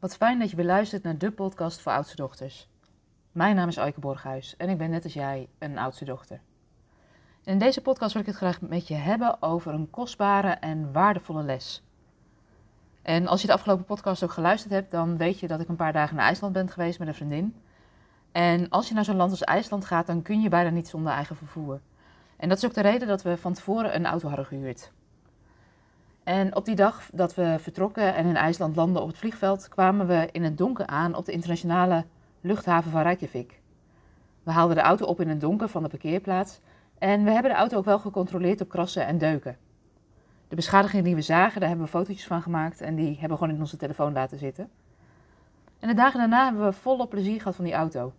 Wat fijn dat je weer luistert naar de podcast voor oudste dochters. Mijn naam is Aike Borghuis en ik ben net als jij een oudste dochter. in deze podcast wil ik het graag met je hebben over een kostbare en waardevolle les. En als je de afgelopen podcast ook geluisterd hebt, dan weet je dat ik een paar dagen naar IJsland ben geweest met een vriendin. En als je naar zo'n land als IJsland gaat, dan kun je bijna niet zonder eigen vervoer. En dat is ook de reden dat we van tevoren een auto hadden gehuurd. En op die dag dat we vertrokken en in IJsland landden op het vliegveld, kwamen we in het donker aan op de internationale luchthaven van Reykjavik. We haalden de auto op in het donker van de parkeerplaats en we hebben de auto ook wel gecontroleerd op krassen en deuken. De beschadigingen die we zagen, daar hebben we fotootjes van gemaakt en die hebben we gewoon in onze telefoon laten zitten. En de dagen daarna hebben we volop plezier gehad van die auto.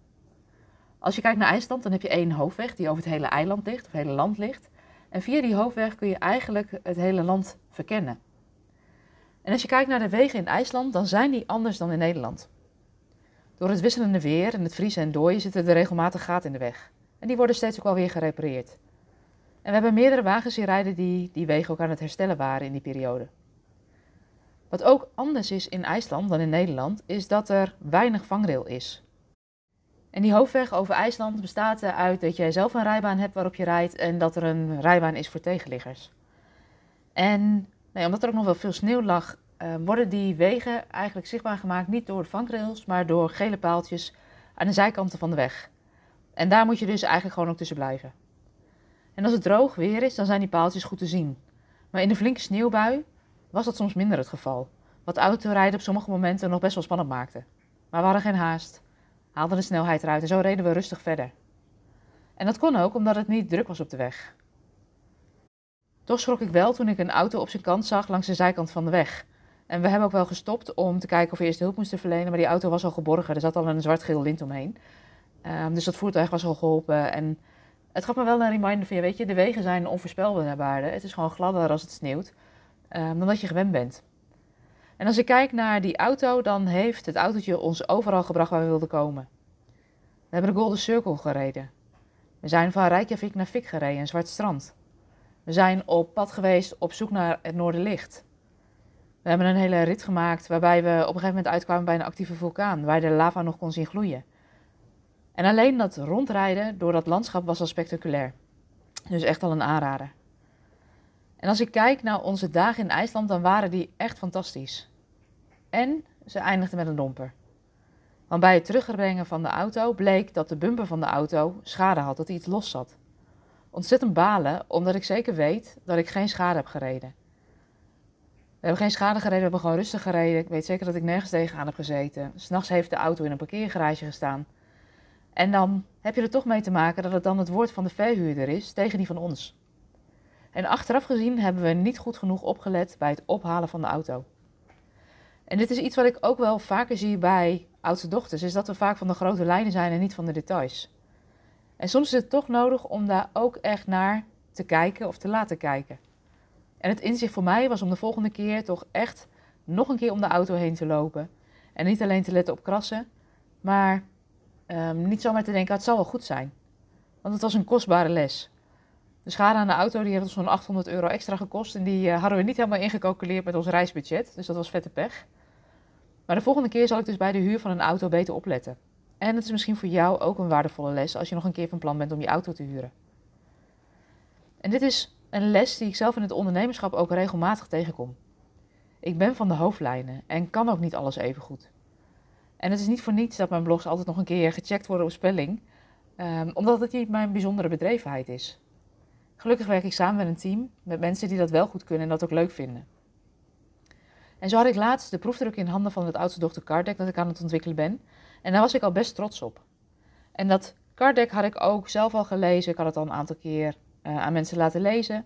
Als je kijkt naar IJsland, dan heb je één hoofdweg die over het hele eiland ligt, of het hele land ligt. En via die hoofdweg kun je eigenlijk het hele land verkennen. En als je kijkt naar de wegen in IJsland, dan zijn die anders dan in Nederland. Door het wisselende weer en het vriezen en dooien zitten er regelmatig gaten in de weg. En die worden steeds ook wel weer gerepareerd. En we hebben meerdere wagens hier rijden die die wegen ook aan het herstellen waren in die periode. Wat ook anders is in IJsland dan in Nederland, is dat er weinig vangrail is. En die hoofdweg over IJsland bestaat eruit dat jij zelf een rijbaan hebt waarop je rijdt en dat er een rijbaan is voor tegenliggers. En nee, omdat er ook nog wel veel sneeuw lag, uh, worden die wegen eigenlijk zichtbaar gemaakt niet door vangrails, maar door gele paaltjes aan de zijkanten van de weg. En daar moet je dus eigenlijk gewoon ook tussen blijven. En als het droog weer is, dan zijn die paaltjes goed te zien. Maar in een flinke sneeuwbui was dat soms minder het geval. Wat autorijden op sommige momenten nog best wel spannend maakte. Maar we hadden geen haast haalden de snelheid eruit en zo reden we rustig verder. En dat kon ook omdat het niet druk was op de weg. Toch schrok ik wel toen ik een auto op zijn kant zag langs de zijkant van de weg. En we hebben ook wel gestopt om te kijken of we eerst hulp moesten verlenen, maar die auto was al geborgen. Er zat al een zwart-geel lint omheen. Um, dus dat voertuig was al geholpen. En het gaf me wel een reminder van, ja, weet je, de wegen zijn onvoorspelbaar. Het is gewoon gladder als het sneeuwt um, dan dat je gewend bent. En als ik kijk naar die auto, dan heeft het autootje ons overal gebracht waar we wilden komen. We hebben de Golden Circle gereden. We zijn van Reykjavik naar Fik gereden, een zwart strand. We zijn op pad geweest op zoek naar het Noorderlicht. We hebben een hele rit gemaakt waarbij we op een gegeven moment uitkwamen bij een actieve vulkaan, waar de lava nog kon zien gloeien. En alleen dat rondrijden door dat landschap was al spectaculair. Dus echt al een aanrader. En als ik kijk naar onze dagen in IJsland, dan waren die echt fantastisch. En ze eindigde met een domper. Want bij het terugbrengen van de auto bleek dat de bumper van de auto schade had, dat hij iets los zat. Ontzettend balen, omdat ik zeker weet dat ik geen schade heb gereden. We hebben geen schade gereden, we hebben gewoon rustig gereden. Ik weet zeker dat ik nergens tegenaan heb gezeten. S'nachts heeft de auto in een parkeergarage gestaan. En dan heb je er toch mee te maken dat het dan het woord van de verhuurder is tegen die van ons. En achteraf gezien hebben we niet goed genoeg opgelet bij het ophalen van de auto. En dit is iets wat ik ook wel vaker zie bij oudste dochters, is dat we vaak van de grote lijnen zijn en niet van de details. En soms is het toch nodig om daar ook echt naar te kijken of te laten kijken. En het inzicht voor mij was om de volgende keer toch echt nog een keer om de auto heen te lopen. En niet alleen te letten op krassen, maar um, niet zomaar te denken, ah, het zal wel goed zijn. Want het was een kostbare les. De schade aan de auto die heeft ons zo'n 800 euro extra gekost. En die uh, hadden we niet helemaal ingecalculeerd met ons reisbudget. Dus dat was vette pech. Maar de volgende keer zal ik dus bij de huur van een auto beter opletten. En het is misschien voor jou ook een waardevolle les als je nog een keer van plan bent om je auto te huren. En dit is een les die ik zelf in het ondernemerschap ook regelmatig tegenkom. Ik ben van de hoofdlijnen en kan ook niet alles even goed. En het is niet voor niets dat mijn blogs altijd nog een keer gecheckt worden op spelling, um, omdat het niet mijn bijzondere bedrevenheid is. Gelukkig werk ik samen met een team met mensen die dat wel goed kunnen en dat ook leuk vinden. En zo had ik laatst de proefdruk in handen van het oudste dochter Cardec dat ik aan het ontwikkelen ben. En daar was ik al best trots op. En dat Cardec had ik ook zelf al gelezen. Ik had het al een aantal keer uh, aan mensen laten lezen.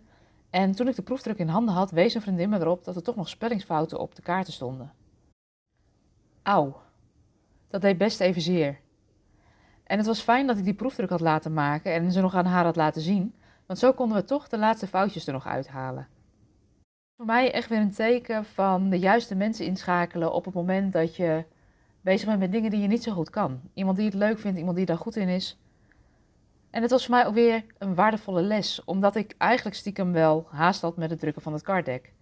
En toen ik de proefdruk in handen had, wees een vriendin me erop dat er toch nog spellingsfouten op de kaarten stonden. Auw, dat deed best even zeer. En het was fijn dat ik die proefdruk had laten maken en ze nog aan haar had laten zien, want zo konden we toch de laatste foutjes er nog uithalen. Voor mij echt weer een teken van de juiste mensen inschakelen op het moment dat je bezig bent met dingen die je niet zo goed kan. Iemand die het leuk vindt, iemand die daar goed in is. En het was voor mij ook weer een waardevolle les, omdat ik eigenlijk stiekem wel haast had met het drukken van het card deck.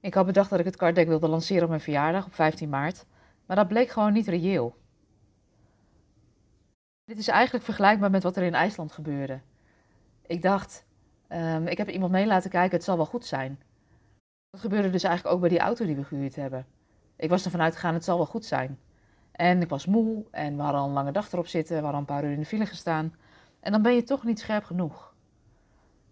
Ik had bedacht dat ik het carddeck wilde lanceren op mijn verjaardag op 15 maart, maar dat bleek gewoon niet reëel. Dit is eigenlijk vergelijkbaar met wat er in IJsland gebeurde. Ik dacht, um, ik heb iemand mee laten kijken, het zal wel goed zijn. Dat gebeurde dus eigenlijk ook bij die auto die we gehuurd hebben. Ik was ervan uitgegaan, het zal wel goed zijn. En ik was moe en we hadden al een lange dag erop zitten, we hadden een paar uur in de file gestaan. En dan ben je toch niet scherp genoeg.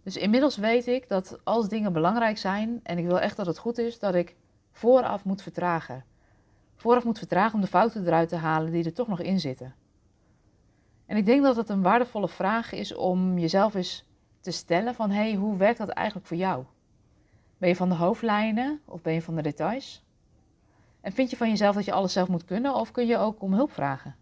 Dus inmiddels weet ik dat als dingen belangrijk zijn en ik wil echt dat het goed is, dat ik vooraf moet vertragen. Vooraf moet vertragen om de fouten eruit te halen die er toch nog in zitten. En ik denk dat het een waardevolle vraag is om jezelf eens te stellen van hé, hey, hoe werkt dat eigenlijk voor jou? Ben je van de hoofdlijnen of ben je van de details? En vind je van jezelf dat je alles zelf moet kunnen of kun je ook om hulp vragen?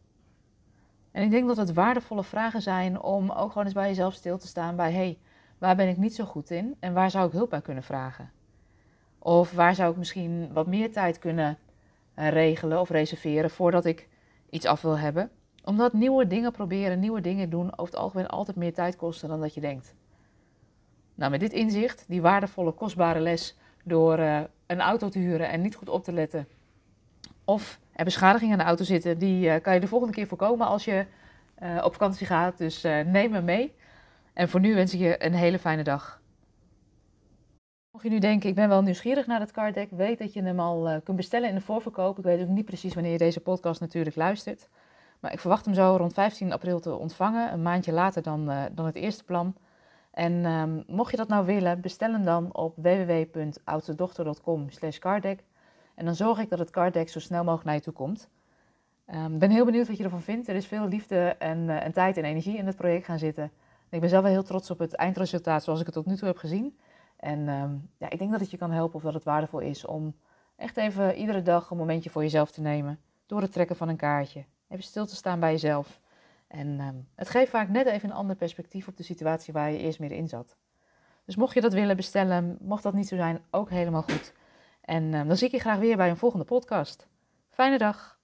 En ik denk dat het waardevolle vragen zijn om ook gewoon eens bij jezelf stil te staan bij hé, hey, waar ben ik niet zo goed in en waar zou ik hulp bij kunnen vragen? Of waar zou ik misschien wat meer tijd kunnen eh, regelen of reserveren voordat ik iets af wil hebben? Omdat nieuwe dingen proberen, nieuwe dingen doen over het algemeen altijd meer tijd kosten dan dat je denkt. Nou, met dit inzicht, die waardevolle, kostbare les door uh, een auto te huren en niet goed op te letten. Of er beschadigingen aan de auto zitten, die uh, kan je de volgende keer voorkomen als je uh, op vakantie gaat. Dus neem me mee. En voor nu wens ik je een hele fijne dag. Mocht je nu denken, ik ben wel nieuwsgierig naar het card deck, weet dat je hem al kunt bestellen in de voorverkoop. Ik weet ook niet precies wanneer je deze podcast natuurlijk luistert. Maar ik verwacht hem zo rond 15 april te ontvangen, een maandje later dan, dan het eerste plan. En um, mocht je dat nou willen, bestel hem dan op www.oudstedochter.com slash carddeck. En dan zorg ik dat het carddeck zo snel mogelijk naar je toe komt. Ik um, ben heel benieuwd wat je ervan vindt. Er is veel liefde en, uh, en, tijd en energie in het project gaan zitten. En ik ben zelf wel heel trots op het eindresultaat zoals ik het tot nu toe heb gezien. En um, ja, ik denk dat het je kan helpen of dat het waardevol is om echt even iedere dag een momentje voor jezelf te nemen. Door het trekken van een kaartje. Even stil te staan bij jezelf. En um, het geeft vaak net even een ander perspectief op de situatie waar je eerst meer in zat. Dus mocht je dat willen bestellen, mocht dat niet zo zijn, ook helemaal goed. En um, dan zie ik je graag weer bij een volgende podcast. Fijne dag!